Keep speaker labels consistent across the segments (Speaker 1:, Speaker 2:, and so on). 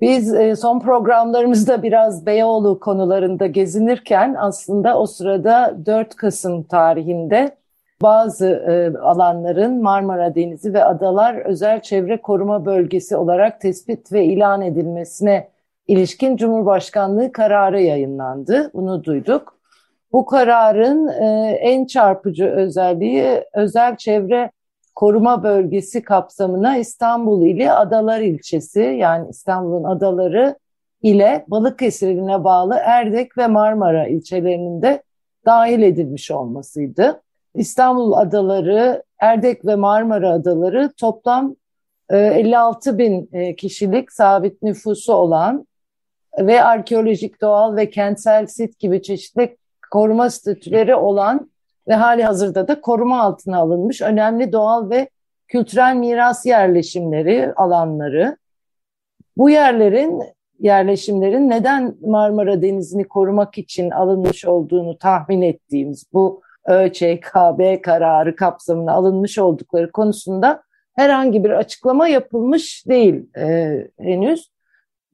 Speaker 1: Biz e, son programlarımızda biraz Beyoğlu konularında gezinirken aslında o sırada 4 Kasım tarihinde bazı e, alanların Marmara Denizi ve adalar özel çevre koruma bölgesi olarak tespit ve ilan edilmesine ilişkin Cumhurbaşkanlığı kararı yayınlandı. Bunu duyduk. Bu kararın e, en çarpıcı özelliği özel çevre koruma bölgesi kapsamına İstanbul ili Adalar ilçesi yani İstanbul'un adaları ile Balıkesir iline bağlı Erdek ve Marmara ilçelerinin de dahil edilmiş olmasıydı. İstanbul adaları, Erdek ve Marmara adaları toplam 56 e, bin e, kişilik sabit nüfusu olan ve arkeolojik, doğal ve kentsel sit gibi çeşitli koruma statüleri olan ve hali hazırda da koruma altına alınmış önemli doğal ve kültürel miras yerleşimleri, alanları. Bu yerlerin, yerleşimlerin neden Marmara Denizi'ni korumak için alınmış olduğunu tahmin ettiğimiz bu ÖÇKB kararı kapsamına alınmış oldukları konusunda herhangi bir açıklama yapılmış değil e, henüz.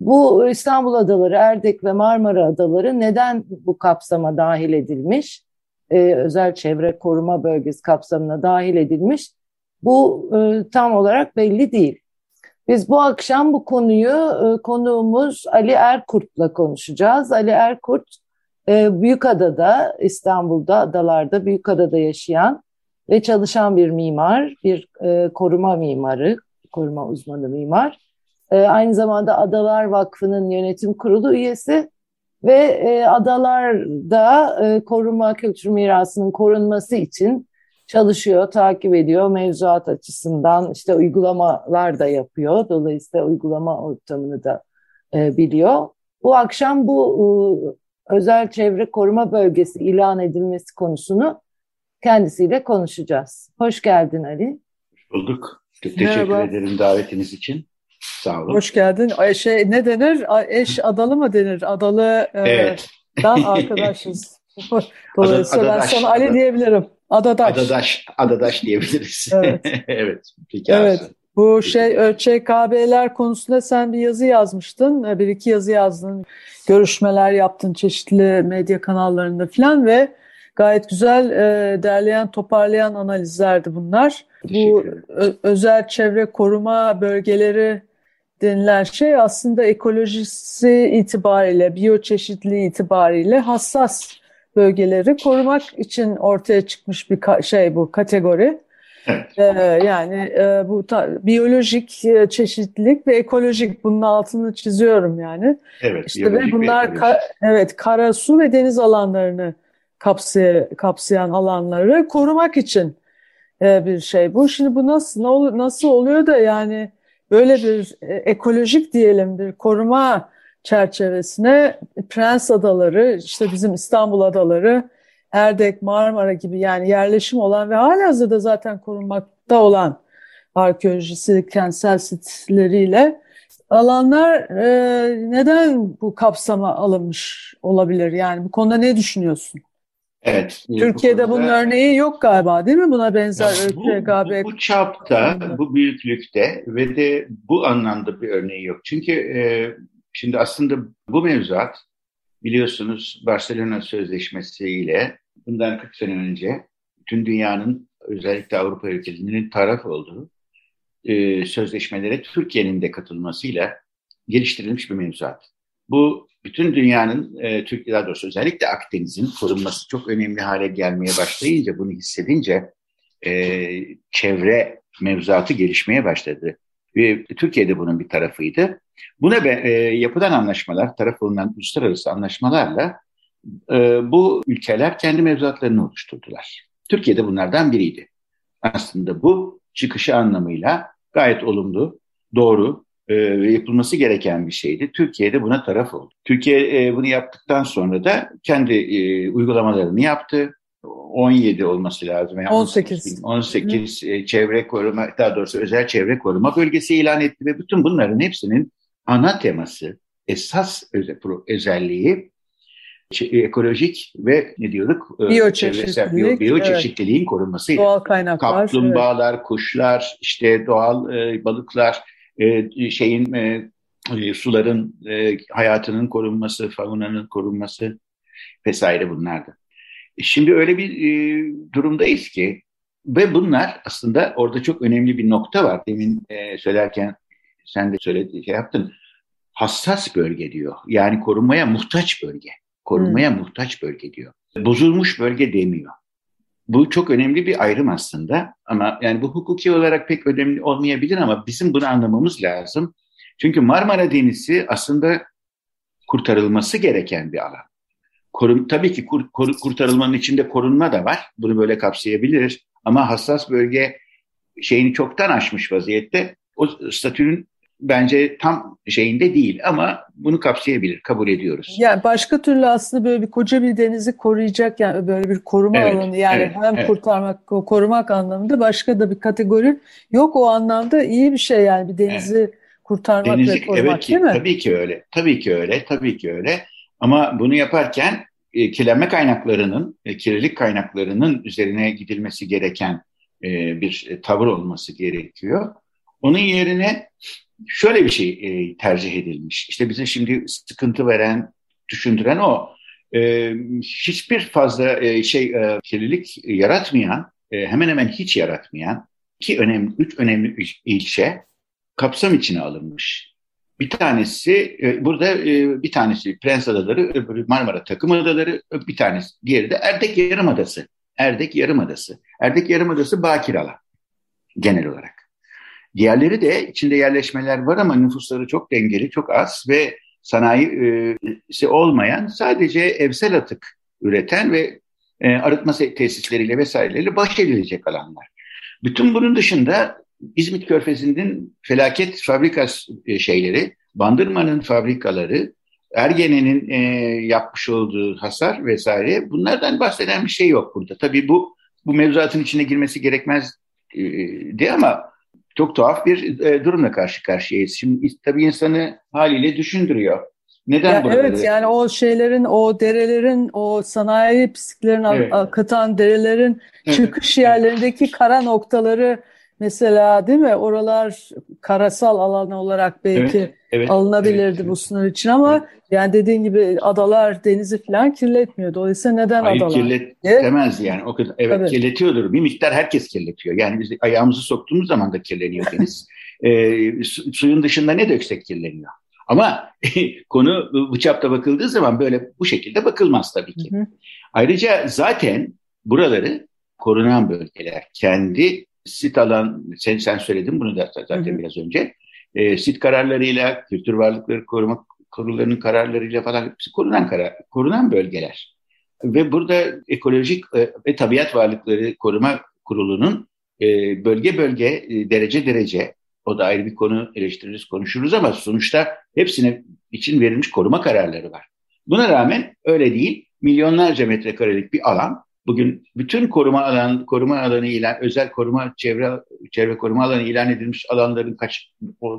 Speaker 1: Bu İstanbul Adaları, Erdek ve Marmara Adaları neden bu kapsama dahil edilmiş? E, özel çevre koruma bölgesi kapsamına dahil edilmiş. Bu e, tam olarak belli değil. Biz bu akşam bu konuyu e, konuğumuz Ali Erkurt'la konuşacağız. Ali Erkurt e, Büyükada'da, İstanbul'da, adalarda Büyükada'da yaşayan ve çalışan bir mimar, bir e, koruma mimarı, koruma uzmanı mimar. E, aynı zamanda Adalar Vakfı'nın yönetim kurulu üyesi ve e, adalarda e, koruma kültür mirasının korunması için çalışıyor, takip ediyor mevzuat açısından işte uygulamalar da yapıyor. Dolayısıyla uygulama ortamını da e, biliyor. Bu akşam bu e, özel çevre koruma bölgesi ilan edilmesi konusunu kendisiyle konuşacağız. Hoş geldin Ali.
Speaker 2: Hoş bulduk. Çok teşekkür Merhaba. ederim davetiniz için. Sağ olun.
Speaker 3: Hoş geldin. Şey ne denir? Eş adalı mı denir? Adalı
Speaker 2: e, evet.
Speaker 3: dan arkadaşız. Dolayısıyla Adadaş, ben sana Ali diyebilirim. Adadaş.
Speaker 2: Adadaş, Adadaş diyebiliriz. Evet. evet. Peki
Speaker 3: evet. Bu şey ÖÇKB'ler konusunda sen bir yazı yazmıştın. E, bir iki yazı yazdın. Görüşmeler yaptın çeşitli medya kanallarında falan ve gayet güzel e, derleyen, toparlayan analizlerdi bunlar. Bu özel çevre koruma bölgeleri denilen şey aslında ekolojisi itibariyle, biyoçeşitliliği itibariyle hassas bölgeleri korumak için ortaya çıkmış bir şey bu kategori. Evet. Ee, yani e, bu biyolojik e, çeşitlilik ve ekolojik bunun altını çiziyorum yani.
Speaker 2: Evet.
Speaker 3: İşte ve bunlar ka, evet kara su ve deniz alanlarını kapsay, kapsayan alanları korumak için e, bir şey. Bu şimdi bu nasıl nasıl oluyor da yani böyle bir e, ekolojik diyelim bir koruma çerçevesine Prens Adaları, işte bizim İstanbul Adaları, Erdek, Marmara gibi yani yerleşim olan ve hala hazırda zaten korunmakta olan arkeolojisi, kentsel sitleriyle alanlar e, neden bu kapsama alınmış olabilir? Yani bu konuda ne düşünüyorsun?
Speaker 2: Evet.
Speaker 3: Türkiye'de bu konuda, bunun örneği yok galiba değil mi? Buna benzer
Speaker 2: bu, bu, bu çapta, bu büyüklükte ve de bu anlamda bir örneği yok. Çünkü e, şimdi aslında bu mevzuat biliyorsunuz Barcelona Sözleşmesi ile bundan 40 sene önce bütün dünyanın özellikle Avrupa ülkelerinin taraf olduğu e, sözleşmelere Türkiye'nin de katılmasıyla geliştirilmiş bir mevzuat. Bu bütün dünyanın, e, Türkiye doğrusu özellikle Akdeniz'in korunması çok önemli hale gelmeye başlayınca, bunu hissedince e, çevre mevzuatı gelişmeye başladı. Ve Türkiye'de bunun bir tarafıydı. Buna be, e, yapılan anlaşmalar, taraf olunan uluslararası anlaşmalarla e, bu ülkeler kendi mevzuatlarını oluşturdular. Türkiye'de bunlardan biriydi. Aslında bu çıkışı anlamıyla gayet olumlu, doğru, ve yapılması gereken bir şeydi. Türkiye'de buna taraf oldu. Türkiye e, bunu yaptıktan sonra da kendi e, uygulamalarını yaptı. 17 olması lazım. Yani
Speaker 3: 18.
Speaker 2: 18 Hı. çevre koruma, daha doğrusu özel çevre koruma bölgesi ilan etti ve bütün bunların hepsinin ana teması, esas özelliği ekolojik ve ne diyorduk?
Speaker 3: Biyoçeşitlilik.
Speaker 2: Biyoçeşitliliğin evet. korunması.
Speaker 3: Doğal kaynaklar.
Speaker 2: Kaplumbağalar, evet. kuşlar, işte doğal e, balıklar, e, şeyin e, e, suların e, hayatının korunması, faunanın korunması vesaire bunlardı. E, şimdi öyle bir e, durumdayız ki ve bunlar aslında orada çok önemli bir nokta var. Demin e, söylerken sen de söyledi, şey yaptın. Hassas bölge diyor. Yani korunmaya muhtaç bölge. Korunmaya hmm. muhtaç bölge diyor. Bozulmuş bölge demiyor. Bu çok önemli bir ayrım aslında ama yani bu hukuki olarak pek önemli olmayabilir ama bizim bunu anlamamız lazım. Çünkü Marmara Denizi aslında kurtarılması gereken bir alan. Korun, tabii ki kur, kur, kurtarılmanın içinde korunma da var. Bunu böyle kapsayabiliriz. Ama hassas bölge şeyini çoktan aşmış vaziyette. O statünün bence tam şeyinde değil ama bunu kapsayabilir, kabul ediyoruz.
Speaker 3: Yani başka türlü aslında böyle bir koca bir denizi koruyacak yani böyle bir koruma evet, alanı yani evet, hem evet. kurtarmak, korumak anlamında başka da bir kategori yok o anlamda iyi bir şey yani bir denizi evet. kurtarmak denizi, ve korumak
Speaker 2: evet ki,
Speaker 3: değil mi?
Speaker 2: Tabii ki öyle, tabii ki öyle, tabii ki öyle ama bunu yaparken e, kirlenme kaynaklarının, e, kirlilik kaynaklarının üzerine gidilmesi gereken e, bir tavır olması gerekiyor. Onun yerine şöyle bir şey e, tercih edilmiş. İşte bize şimdi sıkıntı veren, düşündüren o. E, hiçbir fazla e, şey e, kirlilik yaratmayan, e, hemen hemen hiç yaratmayan iki önemli, üç önemli ilçe kapsam içine alınmış. Bir tanesi e, burada e, bir tanesi Prens Adaları, öbürü Marmara Takım Adaları, bir tanesi diğeri de Erdek Yarımadası. Erdek Yarımadası. Erdek Yarımadası bakir alan genel olarak. Diğerleri de içinde yerleşmeler var ama nüfusları çok dengeli, çok az ve sanayisi olmayan sadece evsel atık üreten ve e, arıtma tesisleriyle vesaireyle baş edilecek alanlar. Bütün bunun dışında İzmit Körfezi'nin felaket fabrika e, şeyleri, Bandırma'nın fabrikaları, Ergene'nin e, yapmış olduğu hasar vesaire bunlardan bahseden bir şey yok burada. Tabii bu bu mevzuatın içine girmesi gerekmez e, diye ama çok tuhaf bir e, durumla karşı karşıyayız. Şimdi tabii insanı haliyle düşündürüyor. Neden
Speaker 3: ya buraları? Evet yani o şeylerin, o derelerin, o sanayi pisliklerin evet. akıtan derelerin evet. çıkış yerlerindeki kara noktaları Mesela değil mi? Oralar karasal alan olarak belki evet, evet, alınabilirdi evet, bu sınır için ama evet. yani dediğin gibi adalar denizi falan kirletmiyor. Dolayısıyla neden
Speaker 2: Hayır,
Speaker 3: adalar?
Speaker 2: kirletemez yani. O kadar, evet Tabii. kirletiyordur. Bir miktar herkes kirletiyor. Yani biz ayağımızı soktuğumuz zaman da kirleniyor deniz. e, su, suyun dışında ne döksek kirleniyor. Ama konu bu çapta bakıldığı zaman böyle bu şekilde bakılmaz tabii ki. Hı hı. Ayrıca zaten buraları korunan bölgeler kendi sit alan, sen, sen söyledin bunu da zaten hı hı. biraz önce. E, sit kararlarıyla, kültür varlıkları koruma kurullarının kararlarıyla falan hepsi korunan, karar, korunan bölgeler. Ve burada ekolojik e, ve tabiat varlıkları koruma kurulunun e, bölge bölge, e, derece derece, o da ayrı bir konu eleştiririz, konuşuruz ama sonuçta hepsine için verilmiş koruma kararları var. Buna rağmen öyle değil, milyonlarca metrekarelik bir alan Bugün bütün koruma alan koruma alanı ilan özel koruma çevre çevre koruma alanı ilan edilmiş alanların kaç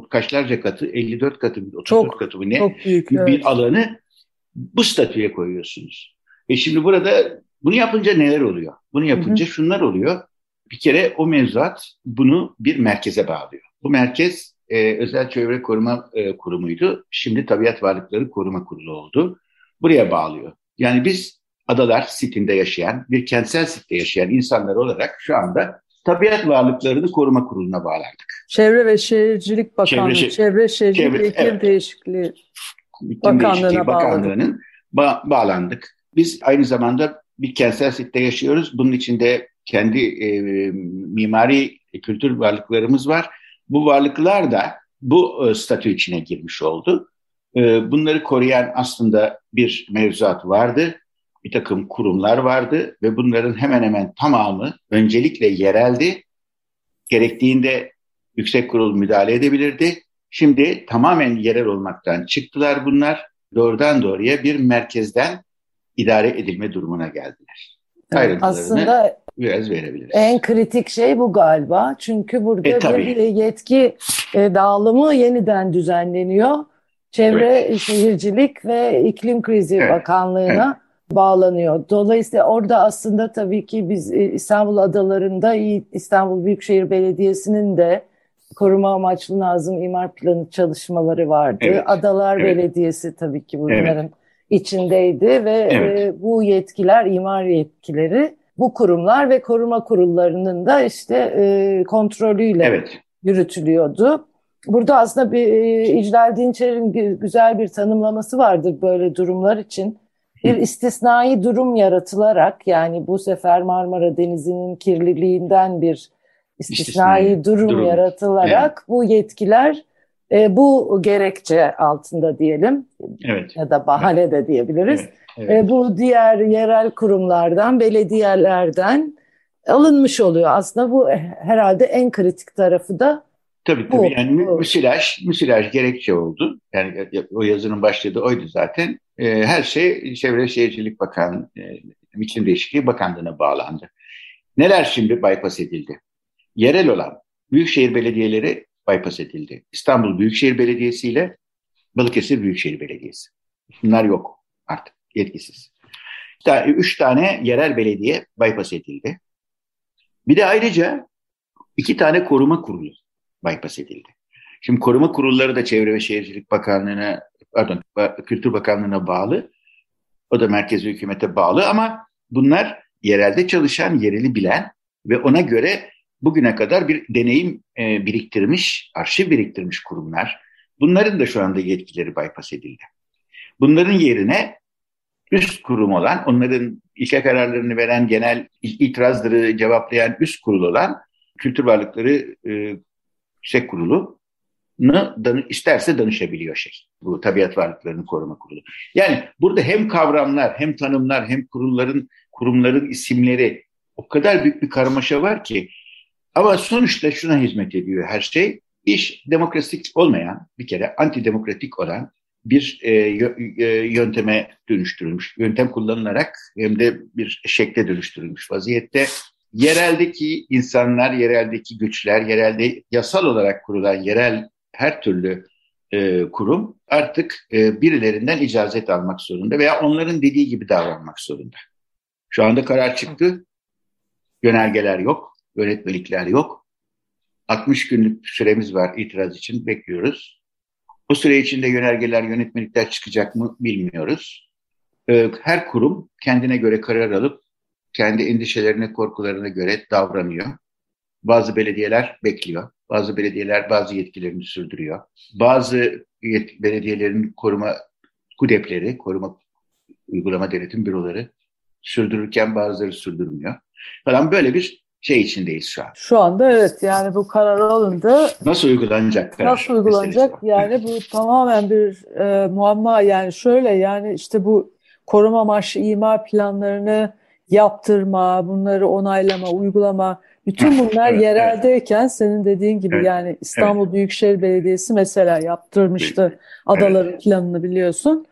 Speaker 2: kaçlarca katı 54 katı 34 çok, katı mı ne çok büyük, bir evet. alanı bu statüye koyuyorsunuz. E şimdi burada bunu yapınca neler oluyor? Bunu yapınca hı hı. şunlar oluyor. Bir kere o mevzuat bunu bir merkeze bağlıyor. Bu merkez e, özel çevre koruma e, kurumuydu. Şimdi tabiat varlıkları koruma kurulu oldu. Buraya bağlıyor. Yani biz adalar sitinde yaşayan, bir kentsel sitte yaşayan insanlar olarak şu anda Tabiat Varlıklarını Koruma Kurulu'na bağlandık.
Speaker 3: Çevre ve Şehircilik Bakanlığı, Çevre, Çevre Şehircilik Çevre, ve İklim evet. Değişikliği Bakanlığı'na
Speaker 2: Bakanlığı'nın ba- bağlandık. Biz aynı zamanda bir kentsel sitte yaşıyoruz. Bunun içinde kendi e, mimari kültür varlıklarımız var. Bu varlıklar da bu e, statü içine girmiş oldu. E, bunları koruyan aslında bir mevzuat vardı bir takım kurumlar vardı ve bunların hemen hemen tamamı öncelikle yereldi. Gerektiğinde yüksek kurul müdahale edebilirdi Şimdi tamamen yerel olmaktan çıktılar bunlar. Doğrudan doğruya bir merkezden idare edilme durumuna geldiler.
Speaker 1: Aslında
Speaker 2: biraz verebiliriz.
Speaker 1: en kritik şey bu galiba. Çünkü burada
Speaker 2: E, tabii.
Speaker 1: bir yetki e, dağılımı yeniden düzenleniyor. Çevre Şehircilik ve İklim Krizi
Speaker 2: Evet,
Speaker 1: Bakanlığı'na bağlanıyor. Dolayısıyla orada aslında tabii ki biz e, İstanbul adalarında İstanbul Büyükşehir Belediyesi'nin de koruma amaçlı Nazım İmar Planı çalışmaları vardı.
Speaker 2: Evet,
Speaker 1: Adalar
Speaker 2: evet.
Speaker 1: Belediyesi tabii ki bunların içindeydi ve
Speaker 2: Evet.
Speaker 1: e, bu yetkiler, imar yetkileri bu kurumlar ve koruma kurullarının da işte e, kontrolüyle
Speaker 2: Evet,
Speaker 1: yürütülüyordu. Burada aslında bir e, İclal Dinçer'in gü- güzel bir tanımlaması vardır böyle durumlar için. Bir istisnai durum yaratılarak yani bu sefer Marmara Denizi'nin kirliliğinden bir istisnai
Speaker 2: İstisnai
Speaker 1: durum,
Speaker 2: durum.
Speaker 1: yaratılarak bu yetkiler e, bu gerekçe altında diyelim
Speaker 2: evet.
Speaker 1: ya da bahane de diyebiliriz.
Speaker 2: Evet, evet.
Speaker 1: E, bu diğer yerel kurumlardan, belediyelerden alınmış oluyor. Aslında bu eh, herhalde en kritik tarafı da
Speaker 2: Tabii tabii yani mü-
Speaker 1: bu.
Speaker 2: müsilaj, müsilaj gerekçe oldu. Yani o yazının başladığı oydu zaten. Ee, her şey Çevre Şehircilik Bakanlığı, e, İklim Değişikliği Bakanlığı'na bağlandı. Neler şimdi bypass edildi? Yerel olan büyükşehir belediyeleri bypass edildi. İstanbul Büyükşehir Belediyesi ile Balıkesir Büyükşehir Belediyesi. Bunlar yok artık, yetkisiz. Daha Üç tane yerel belediye bypass edildi. Bir de ayrıca iki tane koruma kurulu bypass edildi. Şimdi koruma kurulları da Çevre ve Şehircilik Bakanlığı'na, pardon, Kültür Bakanlığı'na bağlı. O da merkezi hükümete bağlı ama bunlar yerelde çalışan, yereli bilen ve ona göre bugüne kadar bir deneyim e, biriktirmiş, arşiv biriktirmiş kurumlar. Bunların da şu anda yetkileri bypass edildi. Bunların yerine üst kurum olan, onların ilke kararlarını veren, genel itirazları cevaplayan üst kurul olan Kültür Varlıkları e, Yüksek Kurulu danı, isterse danışabiliyor şey. Bu Tabiat Varlıklarını Koruma Kurulu. Yani burada hem kavramlar, hem tanımlar, hem kurulların, kurumların isimleri o kadar büyük bir karmaşa var ki ama sonuçta şuna hizmet ediyor her şey. İş demokratik olmayan, bir kere antidemokratik olan bir e, e, yönteme dönüştürülmüş. Yöntem kullanılarak hem de bir şekle dönüştürülmüş vaziyette. Yereldeki insanlar, yereldeki güçler, yerelde yasal olarak kurulan yerel her türlü e, kurum artık e, birilerinden icazet almak zorunda veya onların dediği gibi davranmak zorunda. Şu anda karar çıktı. Yönergeler yok, yönetmelikler yok. 60 günlük süremiz var itiraz için bekliyoruz. O süre içinde yönergeler, yönetmelikler çıkacak mı bilmiyoruz. Ee, Her kurum kendine göre karar alıp kendi endişelerine, korkularına göre davranıyor. Bazı belediyeler bekliyor. Bazı belediyeler bazı yetkilerini sürdürüyor. Bazı yet- belediyelerin koruma KUDEP'leri, koruma uygulama denetim büroları sürdürürken bazıları sürdürmüyor. Falan böyle bir şey içindeyiz şu an.
Speaker 3: Şu anda evet yani bu karar alındı.
Speaker 2: Nasıl uygulanacak karar?
Speaker 3: Nasıl uygulanacak? Yani bu tamamen bir e, muamma. Yani şöyle yani işte bu koruma amaçlı imar planlarını yaptırma, bunları onaylama, uygulama bütün bunlar
Speaker 2: Evet,
Speaker 3: yereldeyken senin dediğin gibi
Speaker 2: Evet,
Speaker 3: yani İstanbul Büyükşehir Belediyesi mesela yaptırmıştı adaların planını biliyorsun.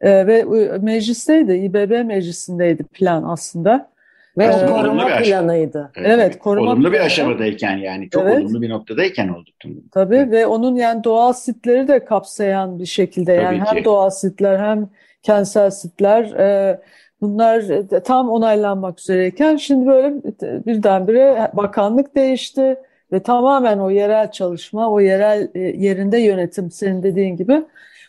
Speaker 3: E, ve meclisteydi, İBB meclisindeydi plan aslında.
Speaker 1: ve
Speaker 3: Ee,
Speaker 1: o koruma planıydı.
Speaker 3: Evet, koruma
Speaker 2: olumlu bir aşamadayken yani çok
Speaker 3: Evet.
Speaker 2: olumlu bir noktadayken oldu. tüm bu.
Speaker 3: Tabii ve onun yani doğal sitleri de kapsayan bir şekilde yani
Speaker 2: Tabii
Speaker 3: hem doğal sitler hem kentsel sitler e, bunlar de tam onaylanmak üzereyken şimdi böyle birdenbire bakanlık değişti ve tamamen o yerel çalışma, o yerel e, yerinde yönetim senin dediğin gibi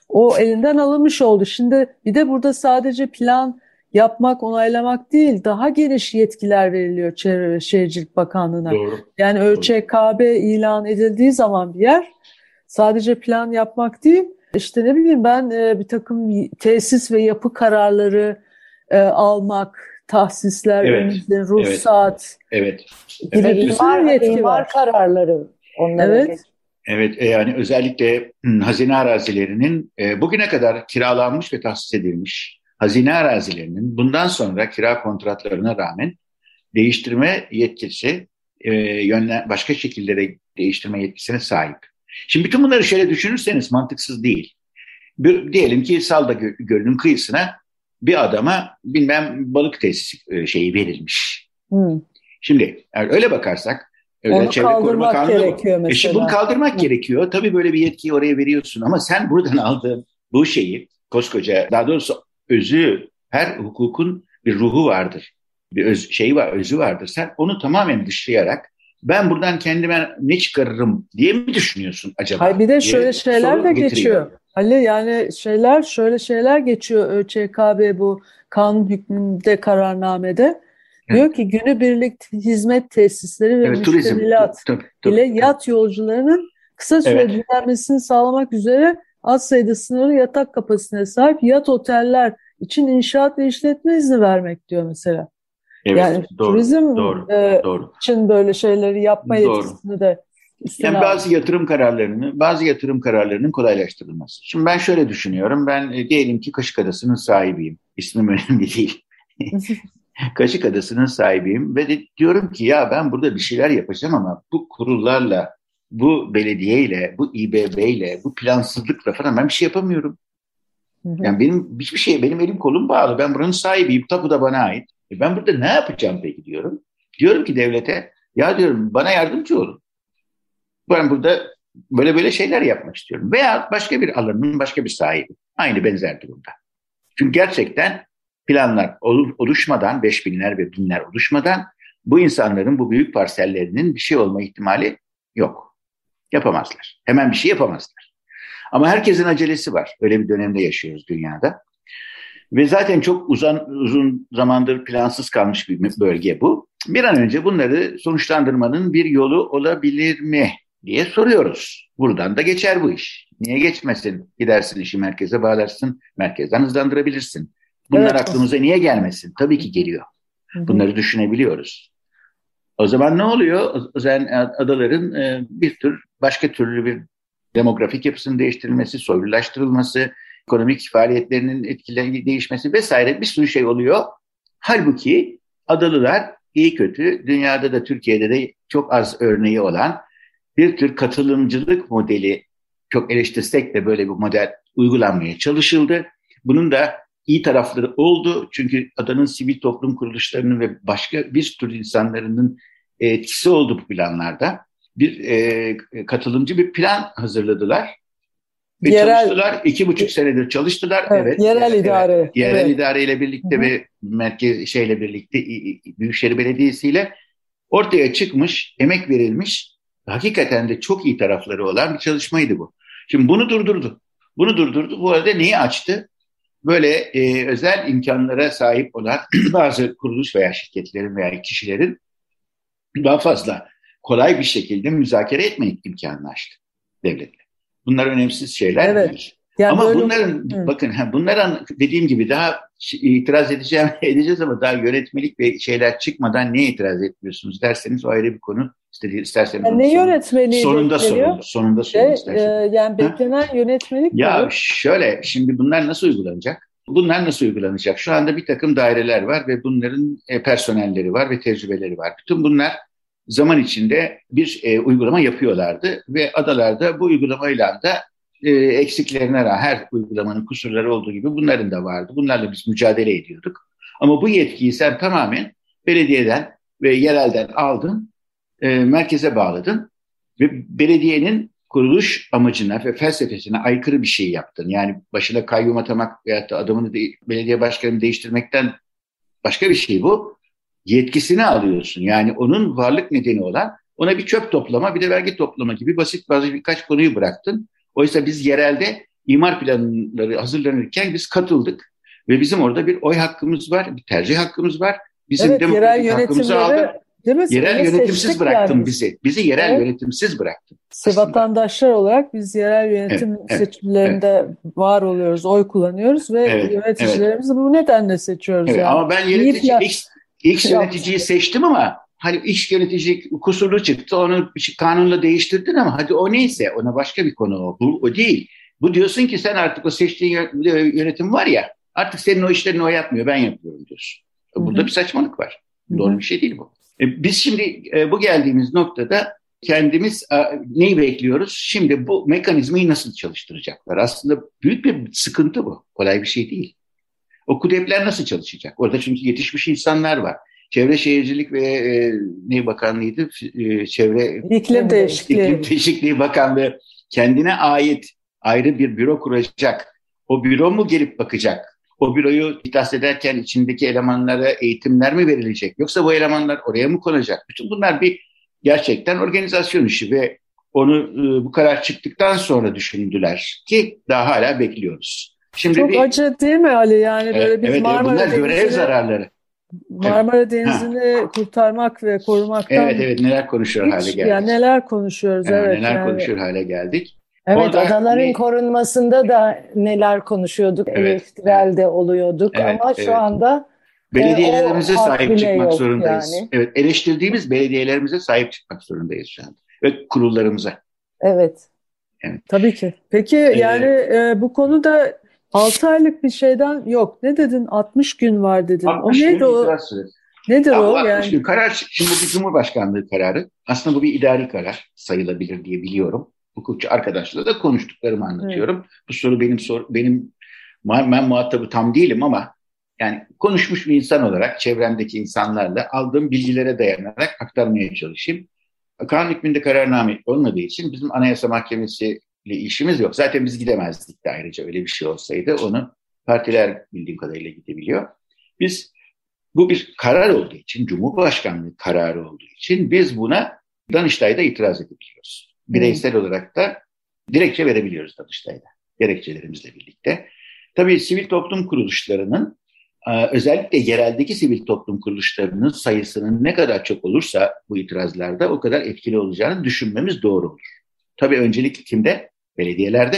Speaker 3: o elinden alınmış oldu. Şimdi bir de burada sadece plan yapmak, onaylamak değil, daha geniş yetkiler veriliyor Çevre ve Şehircilik Bakanlığı'na.
Speaker 2: Doğru.
Speaker 3: Yani ÖÇKB ilan edildiği zaman bir yer sadece plan yapmak değil, işte ne bileyim ben e, bir takım tesis ve yapı kararları e, almak, tahsisler,
Speaker 2: Evet,
Speaker 3: önümüzde ruhsat
Speaker 2: Evet.
Speaker 3: gibi
Speaker 2: Evet,
Speaker 3: sürü
Speaker 1: İmar,
Speaker 3: yetki var.
Speaker 1: kararları onlara
Speaker 3: Evet.
Speaker 1: geç-
Speaker 2: Evet e, yani özellikle hazine arazilerinin e, bugüne kadar kiralanmış ve tahsis edilmiş hazine arazilerinin bundan sonra kira kontratlarına rağmen değiştirme yetkisi, e, başka şekillere değiştirme yetkisine sahip. Şimdi bütün bunları şöyle düşünürseniz mantıksız değil. Bir, diyelim ki Salda Gölü'nün kıyısına bir adama bilmem balık tesisi e, şeyi verilmiş. Hmm. Şimdi yani öyle bakarsak
Speaker 3: öyle Onu çevre koruma kanunu gerekiyor mesela. E
Speaker 2: şimdi bunu kaldırmak Hı. gerekiyor. Tabii böyle bir yetkiyi oraya veriyorsun ama sen buradan aldığın bu şeyi koskoca daha doğrusu özü her hukukun bir ruhu vardır. Bir öz, şeyi var, özü vardır. Sen onu tamamen dışlayarak ben buradan kendime ne çıkarırım diye mi düşünüyorsun acaba?
Speaker 3: Hayır bir de şöyle şeyler de getiriyor. geçiyor. Ali yani şeyler şöyle şeyler geçiyor ÖÇKB bu kanun hükmünde kararnamede. Evet. Diyor ki günübirlik hizmet tesisleri ve evet, müştemilat ile yat yolcularının kısa süre evet. dinlenmesini sağlamak üzere az sayıda sınırlı yatak kapasitesine sahip yat oteller için inşaat ve işletme izni vermek diyor mesela. Evet, yani doğru, turizm doğru, e, doğru. için böyle şeyleri yapma doğru. yetkisini de
Speaker 2: yani bazı yatırım kararlarını, bazı yatırım kararlarının kolaylaştırılması. Şimdi ben şöyle düşünüyorum. Ben e, diyelim ki Kaşık Adası'nın sahibiyim. İsmim önemli değil. Kaşık Adası'nın sahibiyim ve de diyorum ki ya ben burada bir şeyler yapacağım ama bu kurullarla, bu belediyeyle, bu İBB'yle, bu plansızlıkla falan ben bir şey yapamıyorum. Yani benim hiçbir şey, benim elim kolum bağlı. Ben buranın sahibiyim, tapu da bana ait. E ben burada ne yapacağım peki diyorum. Diyorum ki devlete, ya diyorum bana yardımcı olun. Ben burada böyle böyle şeyler yapmak istiyorum. Veya başka bir alanın başka bir sahibi. Aynı benzer durumda. Çünkü gerçekten planlar oluşmadan, beş binler ve binler oluşmadan bu insanların bu büyük parsellerinin bir şey olma ihtimali yok. Yapamazlar. Hemen bir şey yapamazlar. Ama herkesin acelesi var. Öyle bir dönemde yaşıyoruz dünyada. Ve zaten çok uzun, uzun zamandır plansız kalmış bir bölge bu. Bir an önce bunları sonuçlandırmanın bir yolu olabilir mi diye soruyoruz. Buradan da geçer bu iş. Niye geçmesin? Gidersin işi merkeze bağlarsın, merkezden hızlandırabilirsin. Bunlar evet. aklımıza niye gelmesin? Tabii ki geliyor. Bunları düşünebiliyoruz. O zaman ne oluyor? O zaman adaların e, bir tür başka türlü bir demografik yapısının değiştirilmesi, soylulaştırılması, ekonomik faaliyetlerinin etkileri değişmesi vesaire bir sürü şey oluyor. Halbuki adalılar iyi kötü dünyada da Türkiye'de de çok az örneği olan bir tür katılımcılık modeli çok eleştirsek de böyle bir model uygulanmaya çalışıldı. Bunun da iyi tarafları oldu. Çünkü adanın sivil toplum kuruluşlarının ve başka bir tür insanların etkisi oldu bu planlarda. Bir e, katılımcı bir plan hazırladılar. Ve yerel, çalıştılar. iki buçuk senedir çalıştılar.
Speaker 3: Evet. evet yerel evet, idare.
Speaker 2: Evet, yerel evet. idare ile birlikte Hı-hı. ve merkez şeyle birlikte Büyükşehir Belediyesi ile ortaya çıkmış, emek verilmiş hakikaten de çok iyi tarafları olan bir çalışmaydı bu. Şimdi bunu durdurdu. Bunu durdurdu. Bu arada neyi açtı? Böyle e, özel imkanlara sahip olan bazı kuruluş veya şirketlerin veya kişilerin daha fazla kolay bir şekilde müzakere etme imkanını açtı devletle. Bunlar önemsiz şeyler evet. değil. Yani ama böyle... bunların Hı. bakın bunların dediğim gibi daha itiraz edeceğim edeceğiz ama daha yönetmelik ve şeyler çıkmadan niye itiraz etmiyorsunuz derseniz o ayrı bir konu. İstediği, isterseniz
Speaker 3: yani ne yönetmeliği
Speaker 2: sonunda bekleniyor? sorun. Sonunda sorun
Speaker 3: e, yani beklenen ha? yönetmelik
Speaker 2: Ya mi? şöyle şimdi bunlar nasıl uygulanacak? Bunlar nasıl uygulanacak? Şu anda bir takım daireler var ve bunların e, personelleri var ve tecrübeleri var. Bütün bunlar zaman içinde bir e, uygulama yapıyorlardı ve adalarda bu uygulamayla da e, eksiklerine rağmen her uygulamanın kusurları olduğu gibi bunların da vardı. Bunlarla biz mücadele ediyorduk. Ama bu yetkiyi sen tamamen belediyeden ve yerelden aldın, e, merkeze bağladın ve belediyenin kuruluş amacına ve felsefesine aykırı bir şey yaptın. Yani başına kayyum atamak veyahut da adamını de, belediye başkanını değiştirmekten başka bir şey bu. Yetkisini alıyorsun. Yani onun varlık nedeni olan ona bir çöp toplama bir de vergi toplama gibi basit bazı birkaç konuyu bıraktın. Oysa biz yerelde imar planları hazırlanırken biz katıldık. Ve bizim orada bir oy hakkımız var, bir tercih hakkımız var. Bizim
Speaker 3: evet, demokratik hakkımızı aldın.
Speaker 2: Değil mi? Yerel yönetimsiz bıraktın yani. bizi. Bizi yerel evet. yönetimsiz bıraktın.
Speaker 3: Vatandaşlar olarak biz yerel yönetim evet, seçimlerinde evet. var oluyoruz, oy kullanıyoruz ve evet, yöneticilerimizi evet. bu nedenle seçiyoruz. Evet,
Speaker 2: yani. Ama ben yönetici, X, X yöneticiyi seçtim ama Hani iş yönetici kusurlu çıktı onu kanunla değiştirdin ama hadi o neyse ona başka bir konu o. Bu o değil. Bu diyorsun ki sen artık o seçtiğin yönetim var ya artık senin o işlerini o yapmıyor ben yapıyorum diyorsun. Burada Hı-hı. bir saçmalık var. Hı-hı. Doğru bir şey değil bu. E, biz şimdi e, bu geldiğimiz noktada kendimiz neyi bekliyoruz? Şimdi bu mekanizmayı nasıl çalıştıracaklar? Aslında büyük bir sıkıntı bu. Kolay bir şey değil. O kudepler nasıl çalışacak? Orada çünkü yetişmiş insanlar var. Çevre Şehircilik ve e, ne bakanlığıydı? E, çevre
Speaker 3: İklim Değişikliği.
Speaker 2: İklim Değişikliği Bakanlığı kendine ait ayrı bir büro kuracak. O büro mu gelip bakacak? O büroyu ihdas ederken içindeki elemanlara eğitimler mi verilecek? Yoksa bu elemanlar oraya mı konacak? Bütün bunlar bir gerçekten organizasyon işi ve onu e, bu karar çıktıktan sonra düşündüler ki daha hala bekliyoruz.
Speaker 3: Şimdi Çok bir, acı değil mi Ali? Yani böyle bir
Speaker 2: evet,
Speaker 3: Marmara
Speaker 2: bunlar görev zararları.
Speaker 3: Marmara evet. Denizi'ni ha. kurtarmak ve korumaktan.
Speaker 2: Evet evet neler konuşuyor hiç, hale geldik.
Speaker 3: Yani neler konuşuyoruz
Speaker 2: yani
Speaker 3: evet.
Speaker 2: Neler
Speaker 3: yani.
Speaker 2: konuşuyor hale geldik.
Speaker 1: Evet Orada, adaların ne? korunmasında da neler konuşuyorduk, evet, eleştirelde evet. oluyorduk evet, ama evet. şu anda
Speaker 2: belediyelerimize e, sahip çıkmak zorundayız. Yani. Evet, eleştirdiğimiz belediyelerimize sahip çıkmak zorundayız şu anda ve kurullarımıza.
Speaker 1: Evet.
Speaker 3: evet. Tabii ki. Peki ee, yani e, bu konuda 6 aylık bir şeyden yok. Ne dedin? 60 gün var dedin.
Speaker 2: 60
Speaker 3: o neydi o? Nedir
Speaker 2: ya
Speaker 3: o?
Speaker 2: 60
Speaker 3: yani?
Speaker 2: gün. Karar, şimdi bu bir Cumhurbaşkanlığı kararı. Aslında bu bir idari karar sayılabilir diye biliyorum. Hukukçu arkadaşlarla da konuştuklarımı anlatıyorum. Evet. Bu soru benim sor, benim ben muhatabı tam değilim ama yani konuşmuş bir insan olarak çevremdeki insanlarla aldığım bilgilere dayanarak aktarmaya çalışayım. Kanun hükmünde kararname olmadığı için bizim Anayasa Mahkemesi ile işimiz yok. Zaten biz gidemezdik de ayrıca öyle bir şey olsaydı onu partiler bildiğim kadarıyla gidebiliyor. Biz bu bir karar olduğu için, Cumhurbaşkanlığı kararı olduğu için biz buna Danıştay'da itiraz edebiliyoruz. Bireysel olarak da dilekçe verebiliyoruz Danıştay'da gerekçelerimizle birlikte. Tabii sivil toplum kuruluşlarının ee, özellikle yereldeki sivil toplum kuruluşlarının sayısının ne kadar çok olursa bu itirazlarda o kadar etkili olacağını düşünmemiz doğru olur. Tabii öncelik kimde? Belediyelerde.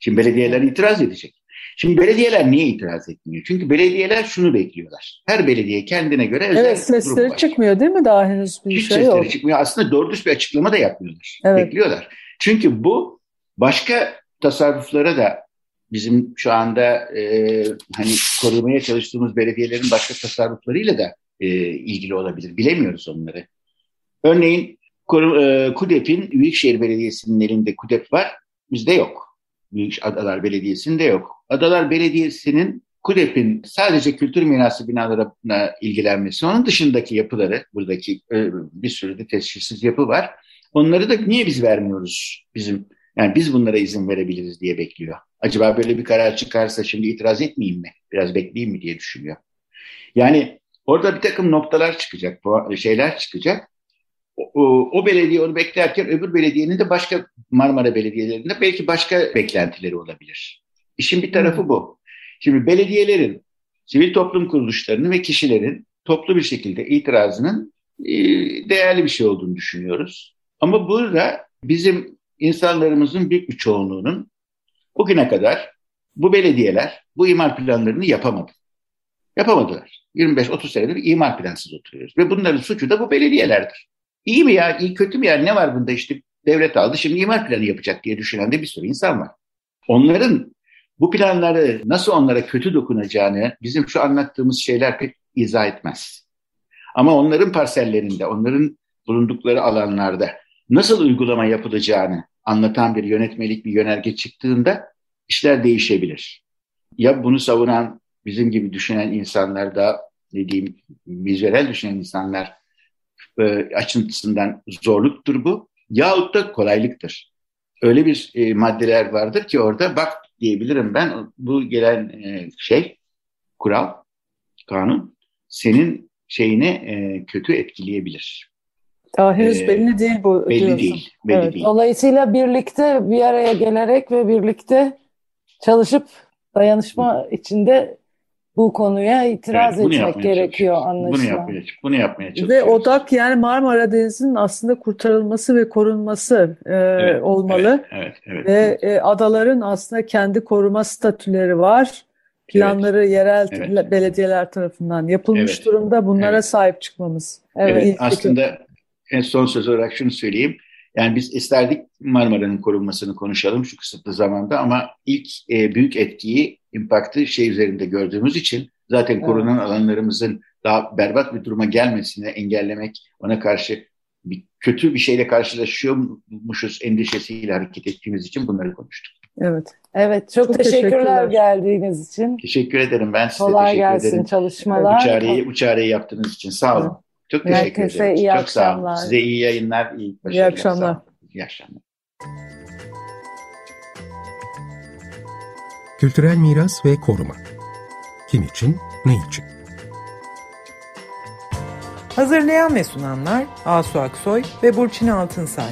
Speaker 2: Şimdi belediyeler itiraz edecek. Şimdi belediyeler niye itiraz etmiyor? Çünkü belediyeler şunu bekliyorlar. Her belediye kendine göre özel
Speaker 3: Evet sesleri çıkmıyor değil mi daha henüz bir
Speaker 2: Hiç
Speaker 3: şey
Speaker 2: sesleri
Speaker 3: yok.
Speaker 2: çıkmıyor. Aslında doğru düz bir açıklama da yapmıyorlar. Evet. Bekliyorlar. Çünkü bu başka tasarruflara da bizim şu anda e, hani korumaya çalıştığımız belediyelerin başka tasarruflarıyla da e, ilgili olabilir. Bilemiyoruz onları. Örneğin e, KUDEP'in Büyükşehir Belediyesi'nin elinde KUDEP var, bizde yok. Adalar Belediyesi'nde yok. Adalar Belediyesi'nin KUDEP'in sadece kültür mirası binalarına ilgilenmesi, onun dışındaki yapıları, buradaki e, bir sürü de tescilsiz yapı var. Onları da niye biz vermiyoruz bizim yani biz bunlara izin verebiliriz diye bekliyor. Acaba böyle bir karar çıkarsa şimdi itiraz etmeyeyim mi? Biraz bekleyeyim mi diye düşünüyor. Yani orada bir takım noktalar çıkacak, şeyler çıkacak. O, belediye onu beklerken öbür belediyenin de başka Marmara belediyelerinde belki başka beklentileri olabilir. İşin bir tarafı bu. Şimdi belediyelerin, sivil toplum kuruluşlarının ve kişilerin toplu bir şekilde itirazının e, değerli bir şey olduğunu düşünüyoruz. Ama burada bizim insanlarımızın büyük bir çoğunluğunun bugüne kadar bu belediyeler bu imar planlarını yapamadı. Yapamadılar. 25-30 senedir imar plansız oturuyoruz. Ve bunların suçu da bu belediyelerdir. İyi mi ya, iyi kötü mü ya, ne var bunda işte devlet aldı şimdi imar planı yapacak diye düşünen de bir sürü insan var. Onların bu planları nasıl onlara kötü dokunacağını bizim şu anlattığımız şeyler pek izah etmez. Ama onların parsellerinde, onların bulundukları alanlarda nasıl uygulama yapılacağını anlatan bir yönetmelik bir yönerge çıktığında işler değişebilir. Ya bunu savunan bizim gibi düşünen insanlar da ne diyeyim vizyoner düşünen insanlar e, açısından zorluktur bu yahut da kolaylıktır. Öyle bir e, maddeler vardır ki orada bak diyebilirim ben bu gelen e, şey kural kanun senin şeyini e, kötü etkileyebilir.
Speaker 3: Daha henüz ee, belli değil bu
Speaker 2: belli
Speaker 3: diyorsun.
Speaker 2: Değil, belli evet. değil.
Speaker 1: Dolayısıyla birlikte bir araya gelerek ve birlikte çalışıp dayanışma içinde bu konuya itiraz evet, etmek gerekiyor anlaşılan.
Speaker 2: Bunu yapmaya, bunu yapmaya çalışıyoruz.
Speaker 3: Ve odak yani Marmara Denizi'nin aslında kurtarılması ve korunması e, evet, olmalı.
Speaker 2: Evet, evet, evet,
Speaker 3: ve evet. E, adaların aslında kendi koruma statüleri var. Planları evet, yerel evet. belediyeler tarafından yapılmış evet, durumda. Bunlara evet. sahip çıkmamız.
Speaker 2: Evet, evet aslında en son söz olarak şunu söyleyeyim. Yani biz isterdik Marmara'nın korunmasını konuşalım şu kısıtlı zamanda ama ilk e, büyük etkiyi, impaktı şey üzerinde gördüğümüz için zaten korunan alanlarımızın daha berbat bir duruma gelmesini engellemek, ona karşı bir kötü bir şeyle karşılaşıyormuşuz endişesiyle hareket ettiğimiz için bunları konuştuk.
Speaker 3: Evet.
Speaker 1: Evet, çok,
Speaker 3: Çok
Speaker 1: teşekkürler,
Speaker 3: teşekkürler.
Speaker 1: geldiğiniz için.
Speaker 2: Teşekkür ederim. Ben size
Speaker 1: Kolay
Speaker 2: teşekkür
Speaker 1: gelsin
Speaker 2: ederim.
Speaker 1: çalışmalar.
Speaker 2: Bu çağrıyı, bu çağrıyı yaptığınız için sağ olun. Çok teşekkür
Speaker 1: Herkese
Speaker 2: ederim.
Speaker 1: iyi
Speaker 2: Çok sağ olun.
Speaker 1: akşamlar.
Speaker 2: Size iyi yayınlar, iyi başarılar.
Speaker 3: akşamlar.
Speaker 2: Sağ olun. İyi akşamlar.
Speaker 4: Kültürel miras ve koruma. Kim için, ne için?
Speaker 5: Hazırlayan ve sunanlar Asu Aksoy ve Burçin Altınsay.